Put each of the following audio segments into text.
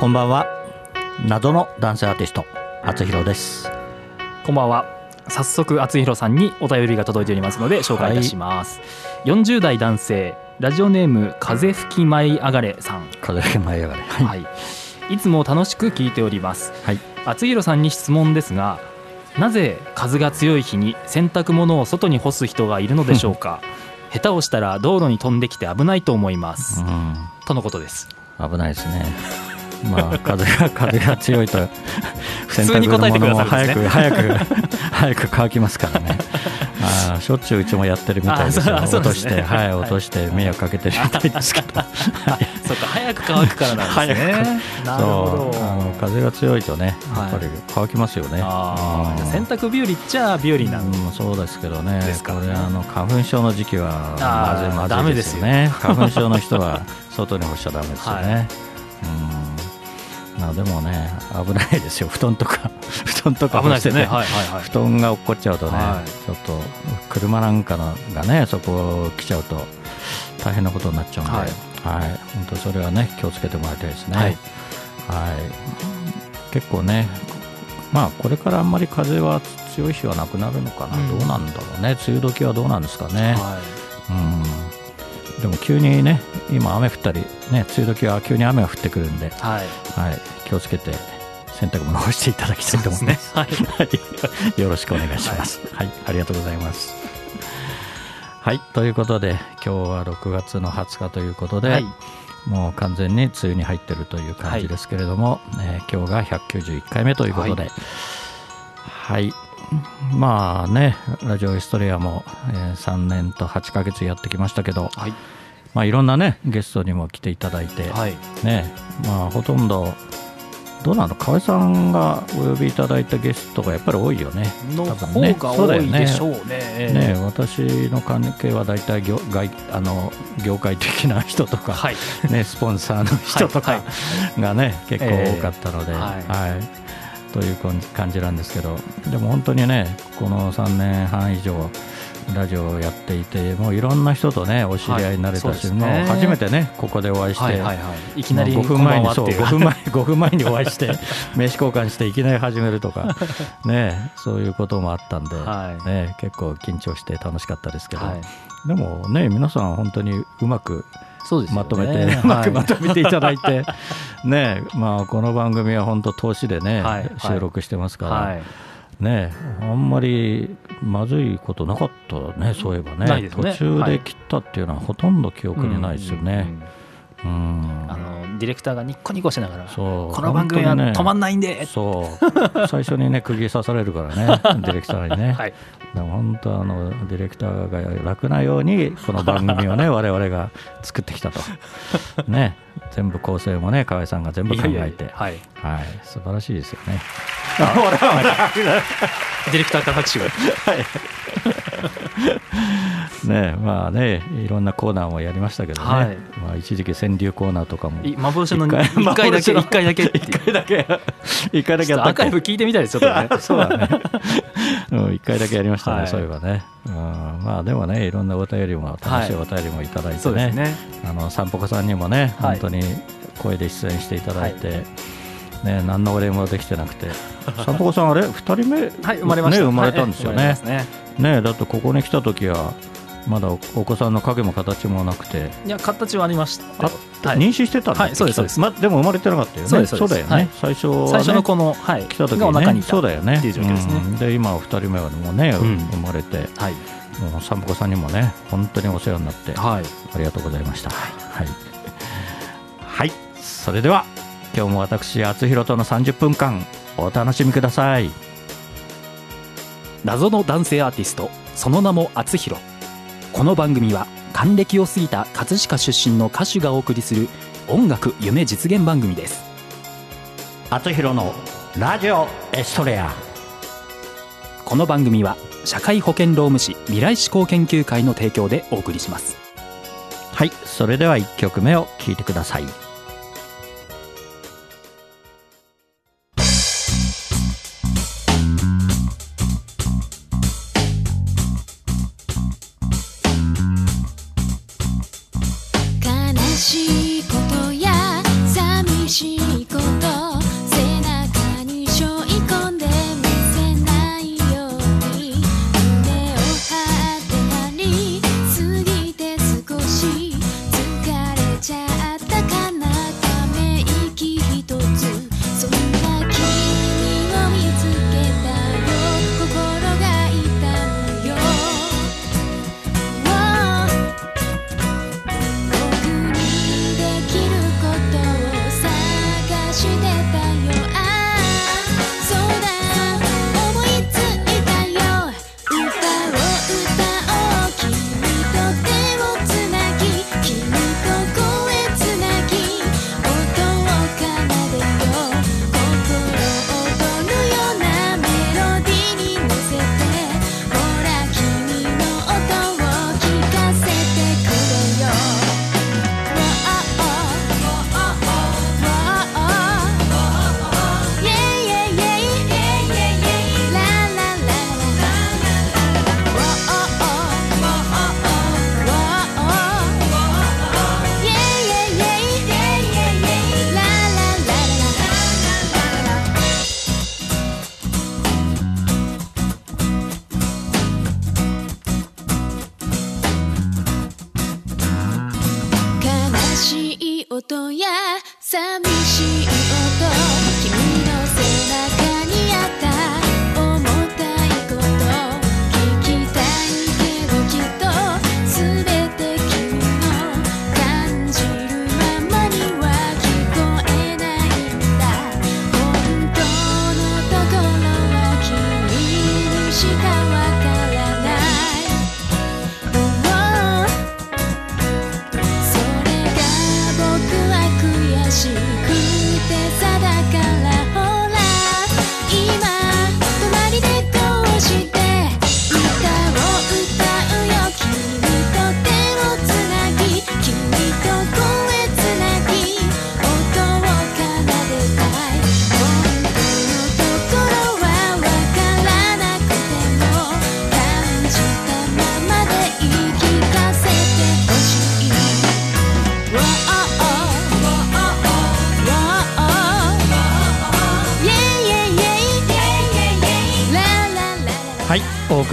こんばんは。謎の男性アーティスト厚弘です。こんばんは。早速厚弘さんにお便りが届いておりますので紹介いたします、40代男性ラジオネーム風吹き舞い上がれさん。風吹き舞い上がれ。はい、い。つも楽しく聞いております。はい。厚弘さんに質問ですがなぜ風が強い日に洗濯物を外に干す人がいるのでしょうか？下手をしたら道路に飛んできて危ないと思います、とのことです。うん危ないですねまあ風が風が強いと 普通に答えてくださるんですね早く早く 早く乾きますからね。あーしょっちゅううちもやってるみたいですよ。落として、はい落として迷惑かけてるみたいですけど。そっか早く乾くからなんですね。なるほそうあのど風が強いとねやはい。っぱり乾きますよね、あーじゃあうん洗濯日和っちゃ日和なんうん、そうですけどね。ですかこれあの花粉症の時期はまずいまずいでですよ。ね花粉症の人は外に干しちゃダメですよね、あでもね危ないですよ。布団とか 布団とか危ないですよね。はいはいはい。布団が落っこっちゃうとね、はい。ちょっと車なんかのがねそこ来ちゃうと大変なことになっちゃうんで、ははい。い本当それはね気をつけてもらいたいですね。はい。はい、結構ね、まあこれからあんまり風は強い日はなくなるのかな、うん。どうなんだろうね、梅雨時はどうなんですかね。はうんでも急にね、今雨降ったり、ね、梅雨時は急に雨が降ってくるんで、いはい。はい、気をつけて洗濯物を干していただきたいと思います。はい。はい、よろしくお願いします。はい、ありがとうございます。はい、ということで、今日は6月の20日ということで、はい。もう完全に梅雨に入ってるという感じですけれども、えー今日が191回目ということで、はい、まあね、ラジオエストレアも、えー3年と8ヶ月やってきましたけど、はい。まあ、いろんなね、ゲストにも来ていただいて、はい。ねまあ、ほとんど、どうなの、河合さんがお呼びいただいたゲストがやっぱり多いよね。の多分ね。方が多いでしょうね。ね、私の関係は大体業外あの業界的な人とか、はい。ね、スポンサーの人とかはい。がね、結構多かったので、ええ。はい。はいという感じなんですけどでも本当にねこの3年半以上ラジオをやっていてもういろんな人とねお知り合いになれたし、はいね。初めてねここでお会いして、はいはいはい。いきなり5分前にそう5分前 5分前にお会いして名刺交換していきなり始めるとか ねそういうこともあったんで、はい。ね、結構緊張して楽しかったですけど、はい。でもね皆さん本当にうまくそうですよね。まとめて、うまくまとめていただいて、ねまあ、この番組は本当投資でね、はい。収録してますから、はい。ねあんまりまずいことなかったねそういえばね。ね。途中で切ったっていうのはほとんど記憶にないですよね。うんうんうんあのディレクターがニッコニコしながらこの番組は止まんないんで。そう。最初にね釘刺されるからね ディレクターにね、はい。でも本当あのディレクターが楽なようにこの番組をね 我々が作ってきたと。ね全部構成もね河合さんが全部考えて。はい。はい。素晴らしいですよね。ディレクターから拍手が。ねまあねいろんなコーナーもやりましたけどね、はい。まあ、一時期川柳コーナーとかも。い幻の一回1回だけ幻の1回だけっていう。一回だけ。一回だけアーカイブ聞いてみたいですちょっとね。け そうだね。うん一回だけやりましたね、はい。そういえばね、うん、まあでもねいろんなお便りも楽しいお便りもいただいてそうですね。あの散歩家さんにもね、はい。本当に声で出演していただいて、ね、何のお礼もできてなくて、散歩家さん、あれ、2人目、はい生まれました。ね、生まれたんですよね。ねだってここに来た時は、まだおお子さんの影も形もなくて、いや形はありました。妊娠してたんだはいそうですそうです。ま、でも生まれてなかったよね、そうですそうです。だよね、はい。最初は、ね、最初のこのはい来た時ににね、いた。そうだよね、っていう状況ですね。うん。で今、2人目はもうね、うん。生まれて、はい。もう散歩家さんにもね、本当にお世話になって、はい。ありがとうございました。はい。はい。それでは、今日も私、厚弘との30分間、お楽しみください。謎の男性アーティストその名も厚弘この番組は還暦を過ぎた葛飾出身の歌手がお送りする音楽夢実現番組です厚弘のラジオエストレア。この番組は社会保険労務士未来志向研究会の提供でお送りしますはい。それでは1曲目を聴いてください。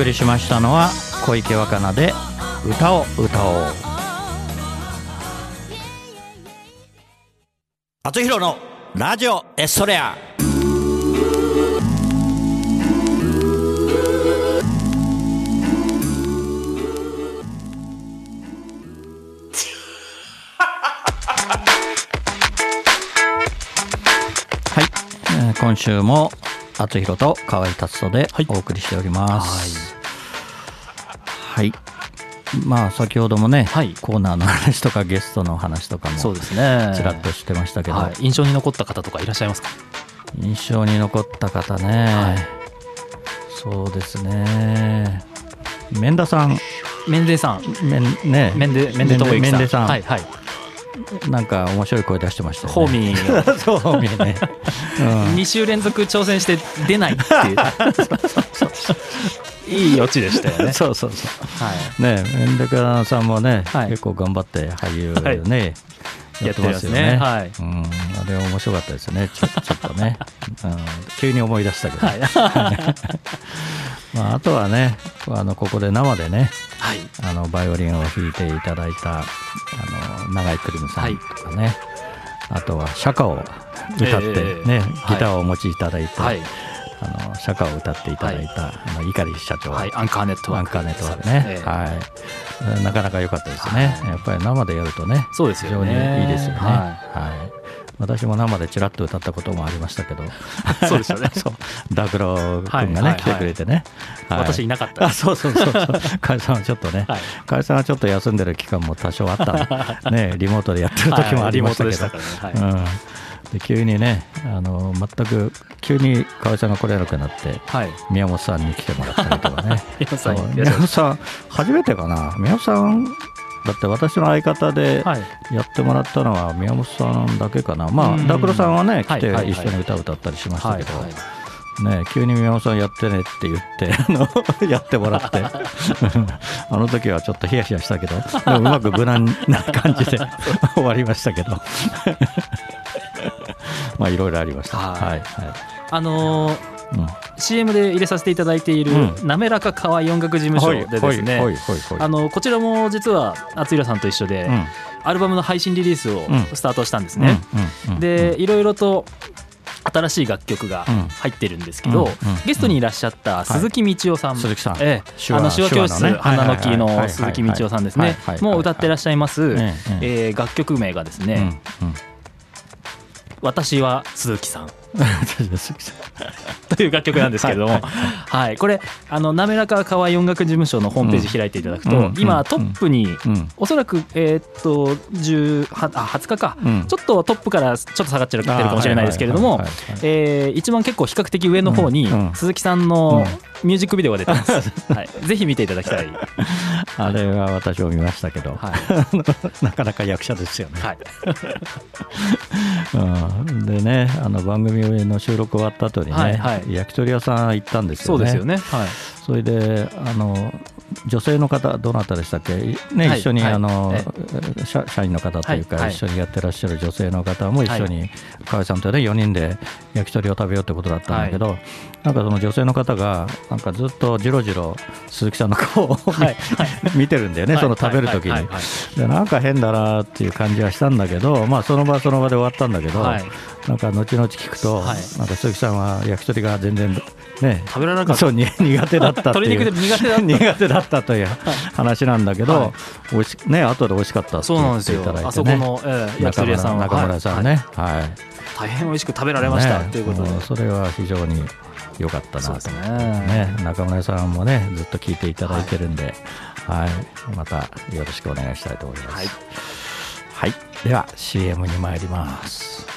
りしましたのは小池若菜で「歌を歌おう」厚弘のラジオエストレア。はい、えー今週も厚弘と河合達人でお送りしております。はい、まあ先ほどもね、はい。コーナーの話とかゲストの話とかもそうですね。ちらっとしてましたけど、はい、印象に残った方とかいらっしゃいますか？印象に残った方ね、はい。そうですね。免田さん。メンデさん。めんね。メンデメンデ智之さん。さん。はいはい。なんか面白い声出してましたよね。ホーミー。を そうホーミーね、うん。2週連続挑戦して出ないっていう いいオチでしたよね。そうそうそう。はい。ねメンデカさんもね、はい。結構頑張って俳優ね、やってますよね。ね。はい。うん、あれ面白かったですよね。ちょ ちょっとね、うん、急に思い出したけど、はい。まあ、あとはねあのここで生でねはい。あのバイオリンを弾いていただいたあの永井クリムさんとかね、あとは釈迦を歌ってええね、はい。ギターをお持ちいただいて、はいあの釈迦を歌っていただいた、あの碇社長、はいアンカーネットワーク。ワンカーネットワークね、ええ。はい、なかなか良かったですね、やっぱり生でやるとね、そうです非常よねにいいですよね。ははい。私も生でちらっと歌ったこともありましたけど、そうですよね。そう。ダクロ君がね、はい。はい。来てくれてね、はい。私いなかった。あそうそうそうそう、解散はちょっとね、はい。解散はちょっと休んでる期間も多少あった、ね、リモートでやってる時もありましたけど、はい。リモートでしたからね。うん、で急にねあの、全く急に河合さんが来れなくなって、はい。宮本さんに来てもらったりとかね。宮本さん初めてかな、宮本さん、だって私の相方ではい。やってもらったのは宮本さんだけかな、まあ、うん。ダクロさんはね、来て一緒に歌を歌ったりしましたけど、ね、急に宮本さんやってねって言って、あの やってもらって、あの時はちょっとヒヤヒヤしたけど、でもうまく無難な感じで終わりましたけど、まあ、いろいろありました。はい。はい。はい。あのーうん。CM で入れさせていただいているう滑らか河合音楽事務所でですねあのこちらも実は厚浦さんと一緒で、うん。アルバムの配信リリースをうん。スタートしたんですね、でいろいろと新しい楽曲がうん。入ってるんですけど、ゲストにいらっしゃった鈴木道夫さん、鈴木さん。ええ。あの手話教室花の木の鈴木道夫さんですね。もう歌ってらっしゃいます、ええ楽曲名がですね、私は鈴木さん。という楽曲なんですけれども、ははい。いこれあの滑らか河合音楽事務所のホームページ開いていただくと、うんうん今トップに、うん。おそらく、えーっと10はあ20日か、うん。ちょっとトップからちょっと下がっちゃってるかもしれないですけれども一番結構比較的上の方に鈴木さんのミュージックビデオが出てます、はい、ぜひ見ていただきたい、あれは私も見ましたけど、はい。なかなか役者ですよね。はい。うん、でね、あの番組の収録終わった後にね、はいはい。焼き鳥屋さん行ったんですよね。そうですよね、はい。それであの女性の方どなたでしたっけ？ね、はい一緒に、はい。あのえ社社員の方というか、一緒にやってらっしゃる女性の方も一緒に、は河合さんとね4人で焼き鳥を食べようってことだったんだけど、なんかその女性の方がなんかずっとじろじろ鈴木さんの顔を、はい 見てるんだよね、その食べる時に、でなんか変だなっていう感じはしたんだけど、まあ、その場その場で終わったんだけど、はい。なんか後々聞くと、はい。なんか鈴木さんは焼き鳥が全然ね。食べられなかった。そうに 苦手だったっていう。鶏肉で苦手だった。苦手だったという話なんだけど、はい。しね後で美味しかったってそう言なんですよ。っていただいてね。あそこの、ええ焼き鳥屋さんは。中村さんはい。ね、はい。大変美味しく食べられました、ね。ということで。それは非常に良かったなと。ね。ね中村さんもねずっと聞いていただいてるんで、はい。またよろしくお願いしたいと思います。はい。はい、では CM に参ります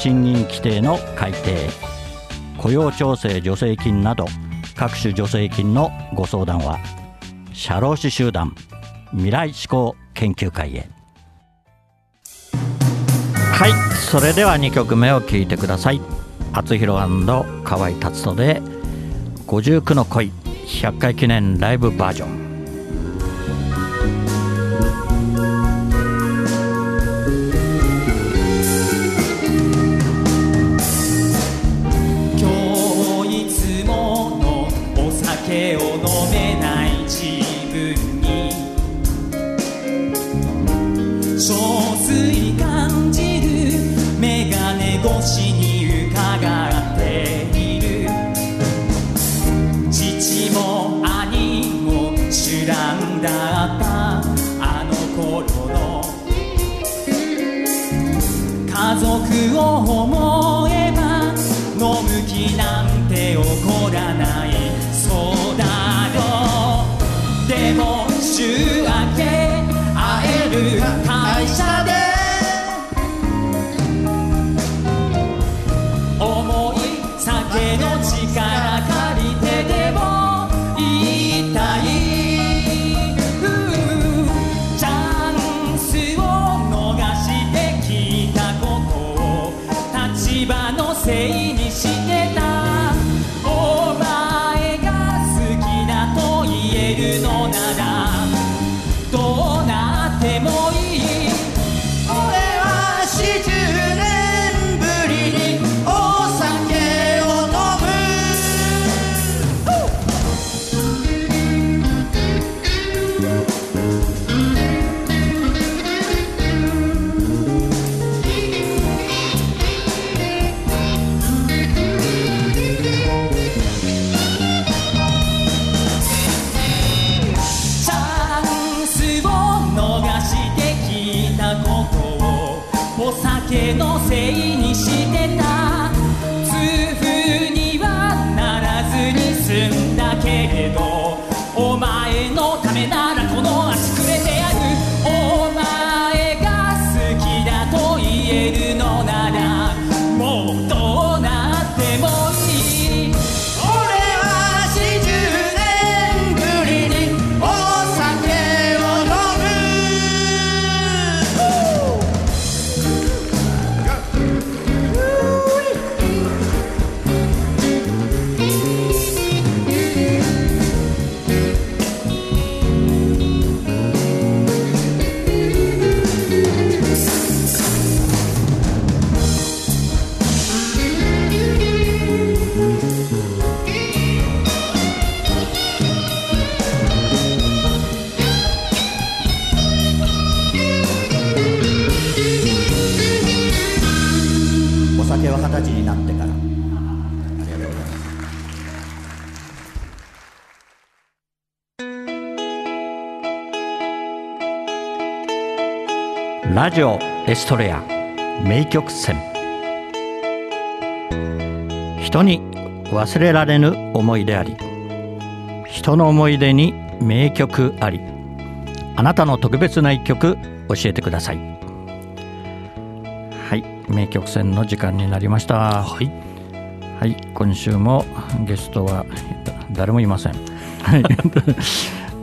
賃金規定の改定雇用調整助成金など各種助成金のご相談は社労士集団未来志向研究会へ。はいそれでは2曲目を聴いてください。厚弘河合達人で59の恋100回記念ライブバージョン。ラジオエストレア名曲戦。人に忘れられぬ思い出あり人の思い出に名曲ありあなたの特別な一曲教えてください。はい名曲戦の時間になりました。はい、はい、今週もゲストは誰もいません。はい。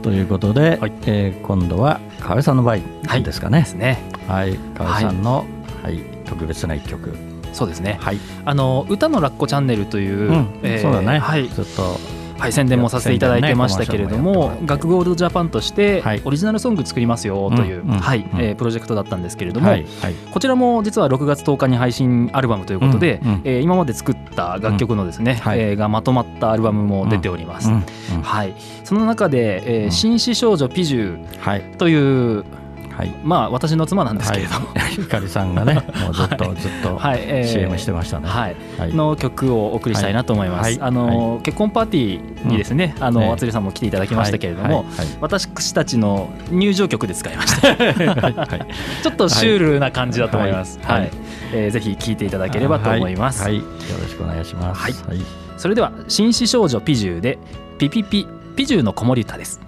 ということで、はい、えー、今度は河合さんの場合ですかね。はい、ねはい、河合さんの、はい、はい、特別な一曲。そうですね。はい、あの歌のラッコチャンネルという、うん、えー、そうだね。はい、ずっとはい、宣伝もさせていただいてましたけれども「学ゴールドジャパン」としてオリジナルソング作りますよというプロジェクトだったんですけれども、こちらも実は6月10日に配信アルバムということで、え今まで作った楽曲のですね、えがまとまったアルバムも出ております。はい、その中で、え、紳士少女ピジューという、はい、まあ私の妻なんですけれども、はい、ひかりさんがね もうずっと、ずっと CM してましたね、はい、はい、の曲をお送りしたいなと思います、はい、あの結婚パーティーにですね、うん、あの、ね、りさんも来ていただきましたけれども、私たちの入場曲で使いました。ちょっとシュールな感じだと思います、はい。えー、ぜひ聴いていただければと思います、よろしくお願いします、はい。それでは紳士少女ピジューでピピピピジューの子守歌です。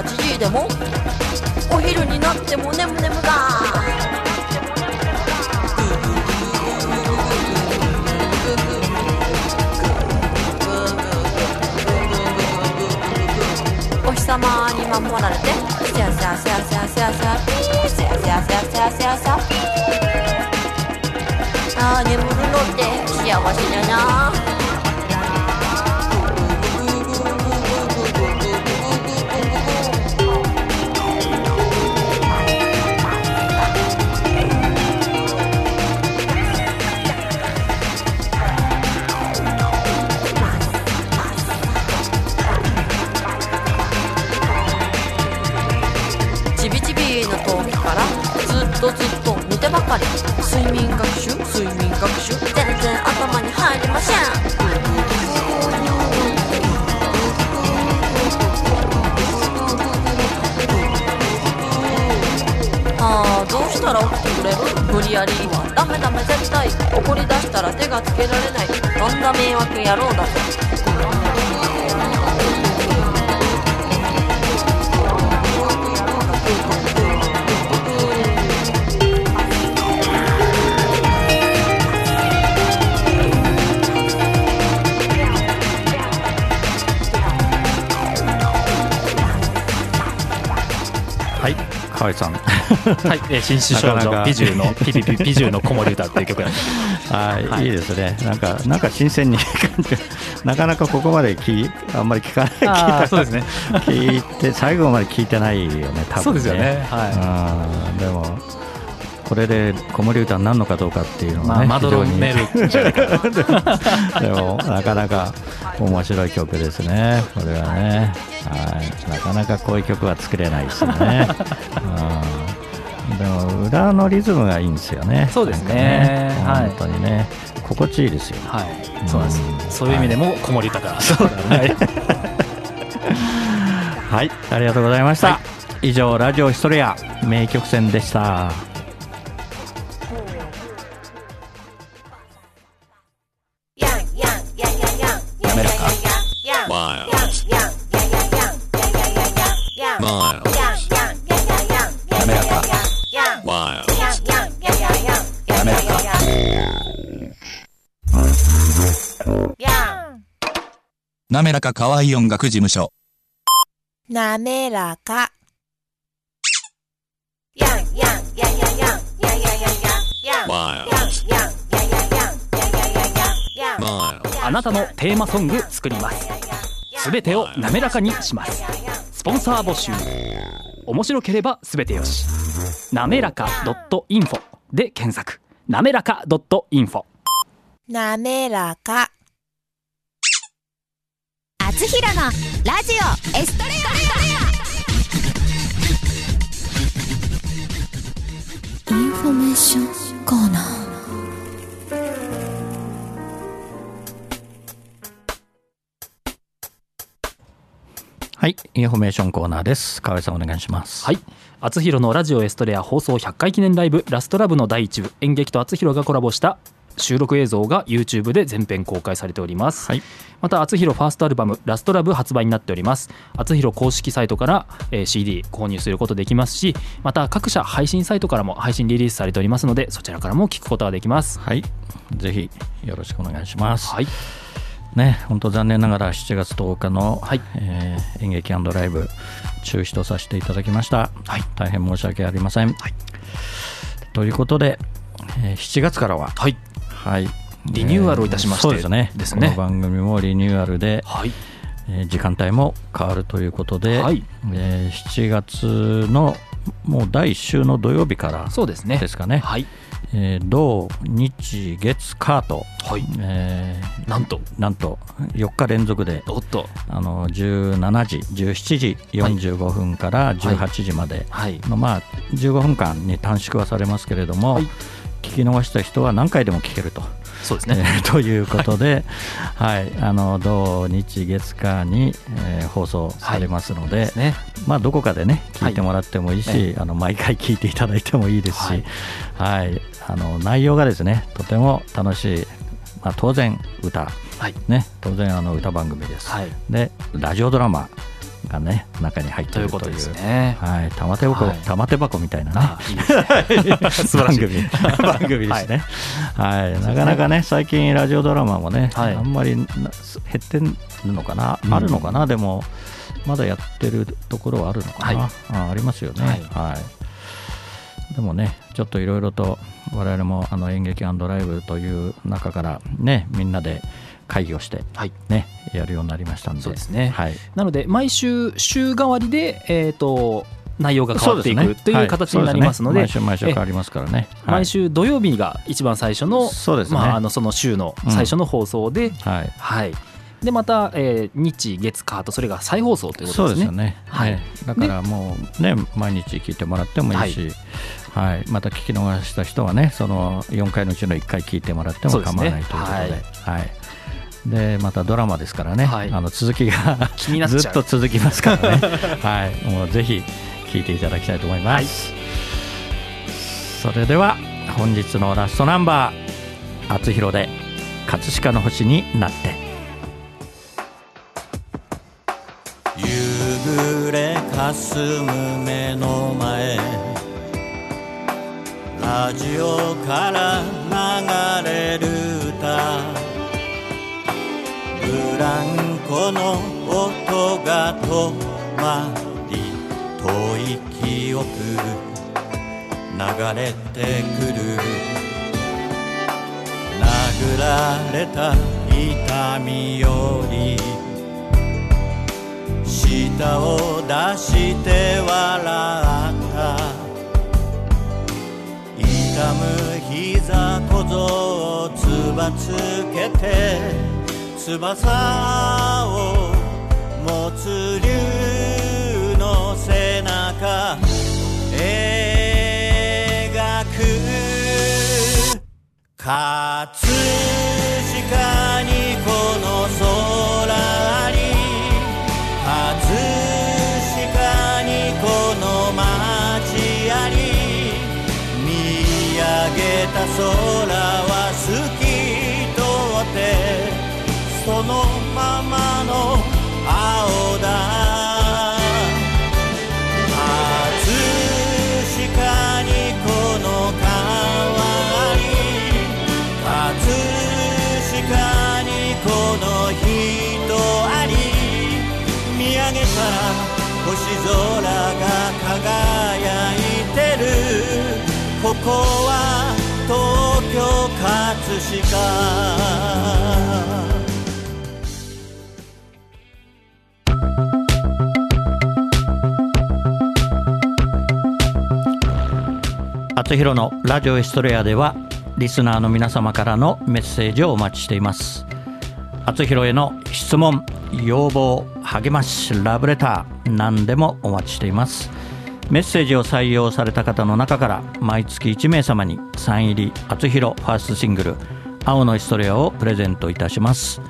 8時でも？お昼になってもねむねむが。お日様に守られて。せやせやせやせやせやせや。ピーせやせやせやせやせや。せやピーあー眠るのって幸せだな。ばかり。睡眠学習？睡眠学習？全然頭に入りません。あーどうしたら起きてくれる？無理やり。はダメダメ絶対。怒り出したら手がつけられない。とんだ迷惑野郎だ。ぜはい河合さん。はい、えー新種少女なかなか。美獣のピピピ美獣の子守歌っていう曲なんではい、はい。い、いですね。なんかなんか新鮮に感じなかなかここまできあんまり聞かない。聞いそうですね。聞いて 最後まで聞いてないよね多分ね。そうですよね。はうんでもこれで子守歌になるのかどうかっていういのがね、まあ非常に でもなかなか面白い曲ですね、これはね。はい、なかなかこういう曲は作れないですよね。うん、でも裏のリズムがいいんですよね。そうですね。なんかはい。本当にね、心地いいですよ。はい。そうなんです。うん。そういう意味でも子守歌から。そうだね。はい、ありがとうございました。以上、ラジオヒストリア名曲選でした。滑らか可愛い音楽事務所滑らか Wild. あなたのテーマソング作りますすべてを滑らかにしますスポンサー募集面白ければすべてよしなめらか .info で検索なめらか .info 滑らかひろのラジオエストレアインフォメーションコーナー。はいインフォメーションコーナーです。河合さんお願いします。はい。あつひろのラジオエストレア放送100回記念ライブラストラブの第1部演劇とあつひろがコラボした収録映像が YouTube で全編公開されております、はい。またあつひろファーストアルバムラストラブ発売になっております。あつひろ公式サイトから、えー CD 購入することできますしまた各社配信サイトからも配信リリースされておりますのでそちらからも聞くことができます。はい。ぜひよろしくお願いします、はい。ね本当残念ながら7月10日の、はい。えー演劇ライブ中止とさせていただきました、はい。大変申し訳ありません、ということで、えー7月からははいはい。リニューアルをいたしましてそうですね。ですね。この番組もリニューアルで、はい。えー時間帯も変わるということで、はい。えー7月のもう第1週の土曜日からそうですね。ですかね、はい。えー土日月火と、はい。えーなんと。なんと4日連続でおっと。あの17時17時45分から18時まではい。の、まあ、15分間に短縮はされますけれども、はい聞き逃した人は何回でも聞けると。そうですね、えー ということで、はい、あの土日月火に、えー放送されますので、ですね。まあどこかでね聞いてはいもらってもいいし、えあの毎回聞いていただいてもいいですし、ははいい、あの内容がですねとても楽しい、まあ当然歌。はい。ね当然あの歌番組です。はい。でラジオドラマがね中に入っているという。ということですね。はい。玉手箱、はい。玉手箱みたいなね。あいいですね。素晴らしい。番組。番組ですね、はい。なかなかね最近ラジオドラマもね、はい。あんまりな減ってるのかな、うん。あるのかな？でもまだやってるところはあるのかな、はい。あありますよね。はい。はい、でもねちょっといろいろと我々もあの演劇ライブという中からねみんなで会議をしてはい。ねやるようになりましたんで。そうですね。はい。なので毎週週替わりで、えー、と内容が変わっていそうですね。くとい。う形になりますのではいね。毎週毎週変わりますからね、はい。毎週土曜日が一番最初の,、そうですね。まあ、あのその週の最初の放送で、はい。はい、でまた、えー日月火とそれが再放送というこそうとですね。ですよね、ははいい、だからもうね毎日聞いてもらってもいいし、はい。また聞き逃した人はねその4回のうちの1回聞いてもらっても構わないということで。はいでまたドラマですからね、はい。あの続きが 気になっちゃう。ずっと続きますからね、はい、もうぜひ聞いていただきたいと思います、それでは本日のラストナンバー「あつひろで葛飾の星になって」夕暮れかすむ目の前。ラジオから流れる歌ブランコの音が止まり遠い記憶流れてくる。殴られた痛みより舌を出して笑った。痛む膝小僧をつばつけて。翼を持つ竜の背中。描く葛飾にこの空に葛飾にこの街あり。見上げた空はそのままの青だ。葛飾にこの川に。葛飾にこの人あり。見上げたら星空が輝いてる。ここは東京葛飾。厚弘のラジオエストレアではリスナーの皆様からのメッセージをお待ちしています。厚弘への質問要望励ましラブレター何でもお待ちしています。メッセージを採用された方の中から毎月1名様にサイン入り厚弘ファーストシングル「青のエストレア」をプレゼントいたします。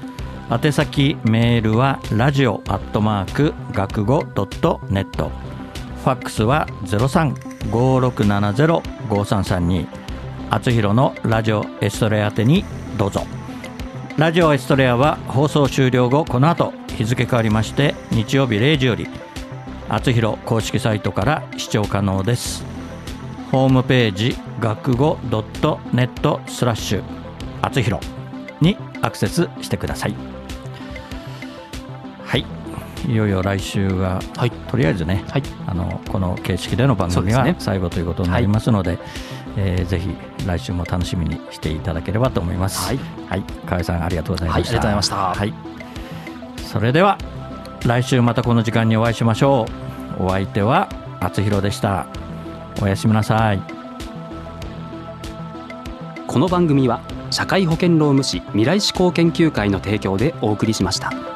宛先メールはラジオアットマーク学語ドットネット。ファックスは03 0356705332厚弘のラジオエストレア宛てにどうぞ。ラジオエストレアは放送終了後この後日付変わりまして日曜日0時より厚弘公式サイトから視聴可能です。ホームページ学語ドットネットスラッシュ厚弘にアクセスしてください。はい。いよいよ来週が、はい。とりあえずね、はい。あのこの形式での番組は最後ということになりますのでえーぜひ来週も楽しみにしていただければと思います。はい、はい、河合さんありがとうございました、はいありがとうございました。はい、それでは来週またこの時間にお会いしましょう。お相手は厚弘でした。おやすみなさい。この番組は社会保険労務士未来志向研究会の提供でお送りしました。